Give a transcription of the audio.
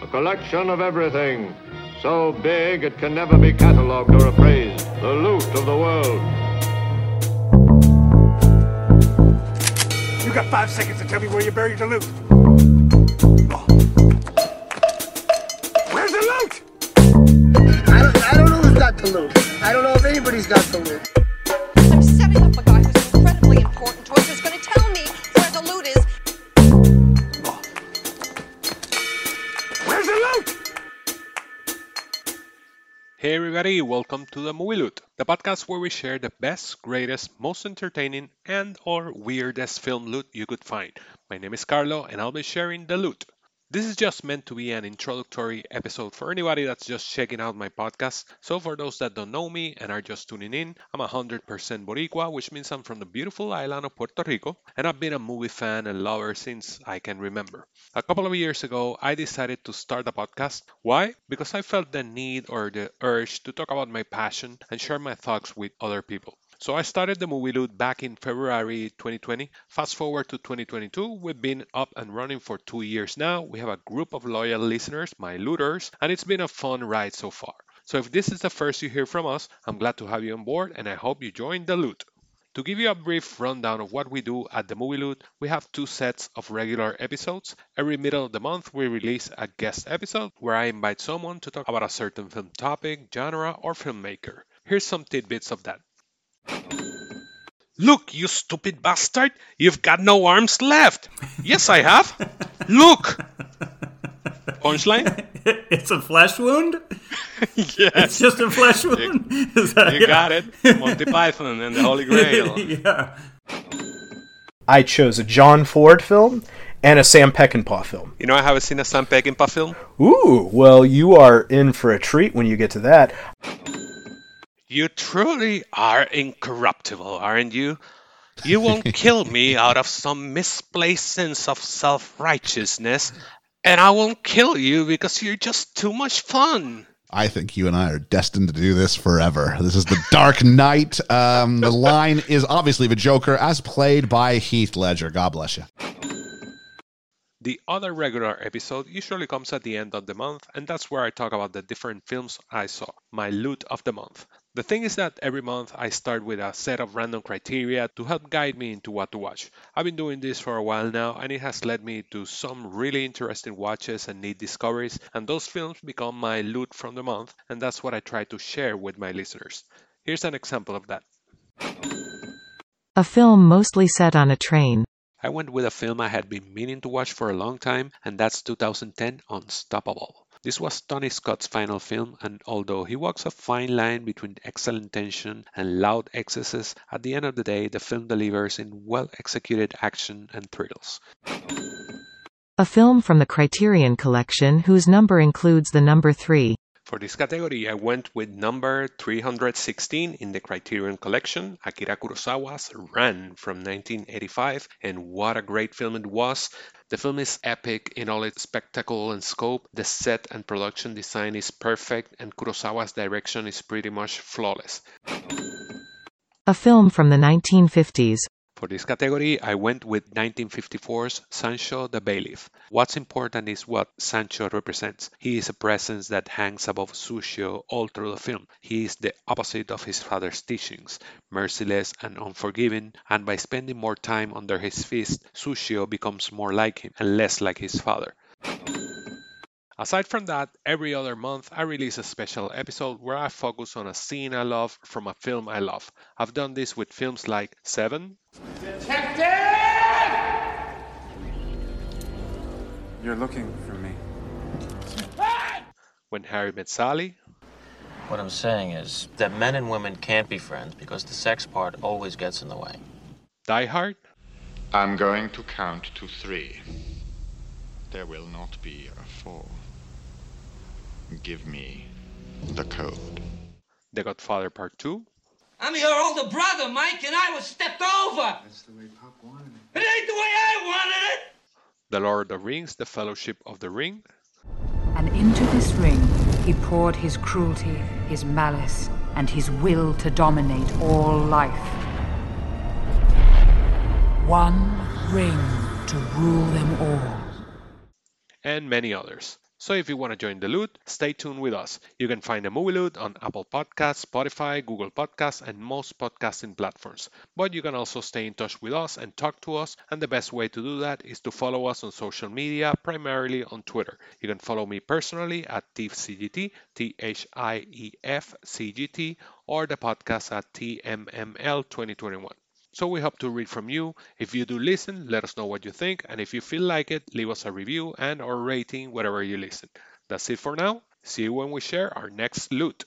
a collection of everything, so big it can never be catalogued or appraised, the loot of the world. You got five seconds to tell me where you buried the loot. Where's the loot? I don't, I don't know who's got the loot. I don't know if anybody's got the loot. Everybody, welcome to the Movie Loot, the podcast where we share the best, greatest, most entertaining and or weirdest film loot you could find. My name is Carlo and I'll be sharing the loot. This is just meant to be an introductory episode for anybody that's just checking out my podcast. So for those that don't know me and are just tuning in, I'm 100% Boricua, which means I'm from the beautiful island of Puerto Rico, and I've been a movie fan and lover since I can remember. A couple of years ago, I decided to start a podcast. Why? Because I felt the need or the urge to talk about my passion and share my thoughts with other people. So I started the movie loot back in February 2020. Fast forward to 2022, we've been up and running for two years now. We have a group of loyal listeners, my looters, and it's been a fun ride so far. So if this is the first you hear from us, I'm glad to have you on board and I hope you join the loot. To give you a brief rundown of what we do at the Movie Loot, we have two sets of regular episodes. Every middle of the month, we release a guest episode where I invite someone to talk about a certain film topic, genre, or filmmaker. Here's some tidbits of that. Look, you stupid bastard! You've got no arms left! Yes, I have! Look! Punchline? it's a flesh wound? yes! It's just a flesh wound? Is that- You got it. Monty Python and the Holy Grail. yeah. I chose a John Ford film and a Sam Peckinpah film. You know, I haven't seen a Sam Peckinpah film. Ooh, well, you are in for a treat when you get to that. You truly are incorruptible, aren't you? You won't kill me out of some misplaced sense of self righteousness, and I won't kill you because you're just too much fun. I think you and I are destined to do this forever. This is the Dark Knight. Um, the line is obviously the Joker, as played by Heath Ledger. God bless you. The other regular episode usually comes at the end of the month, and that's where I talk about the different films I saw, my loot of the month. The thing is that every month I start with a set of random criteria to help guide me into what to watch. I've been doing this for a while now, and it has led me to some really interesting watches and neat discoveries, and those films become my loot from the month, and that's what I try to share with my listeners. Here's an example of that. A film mostly set on a train. I went with a film I had been meaning to watch for a long time, and that's 2010 Unstoppable. This was Tony Scott's final film, and although he walks a fine line between excellent tension and loud excesses, at the end of the day, the film delivers in well executed action and thrills. A film from the Criterion Collection whose number includes the number 3. For this category, I went with number 316 in the Criterion Collection, Akira Kurosawa's Ran from 1985, and what a great film it was. The film is epic in all its spectacle and scope, the set and production design is perfect, and Kurosawa's direction is pretty much flawless. A film from the 1950s. For this category, I went with 1954's Sansho the Bailiff. What's important is what Sansho represents. He is a presence that hangs above Zushio all through the film. He is the opposite of his father's teachings, merciless and unforgiving, and by spending more time under his fist, Zushio becomes more like him and less like his father. Aside from that, every other month I release a special episode where I focus on a scene I love from a film I love. I've done this with films like Seven, You're looking for me. When Harry Met Sally, What I'm saying is that men and women can't be friends because the sex part always gets in the way. Die Hard, I'm going to count to three. There will not be a four. Give me the code. The Godfather Part 2, I'm your older brother, Mike, and I was stepped over. That's the way Pop wanted It it. ain't the way I wanted it. The Lord of the Rings, The Fellowship of the Ring, And into this ring he poured his cruelty, his malice, and his will to dominate all life. One ring to rule them all. and many others. So if you want to join the loot, stay tuned with us. You can find the Movie Loot on Apple Podcasts, Spotify, Google Podcasts, and most podcasting platforms. But you can also stay in touch with us and talk to us, and the best way to do that is to follow us on social media, primarily on Twitter. You can follow me personally at ThiefCGT, T-H-I-E-F-C-G-T, or the podcast at TMML2021. So we hope to read from you. If you do listen, let us know what you think, and if you feel like it, leave us a review and or rating wherever you listen. That's it for now. See you when we share our next loot.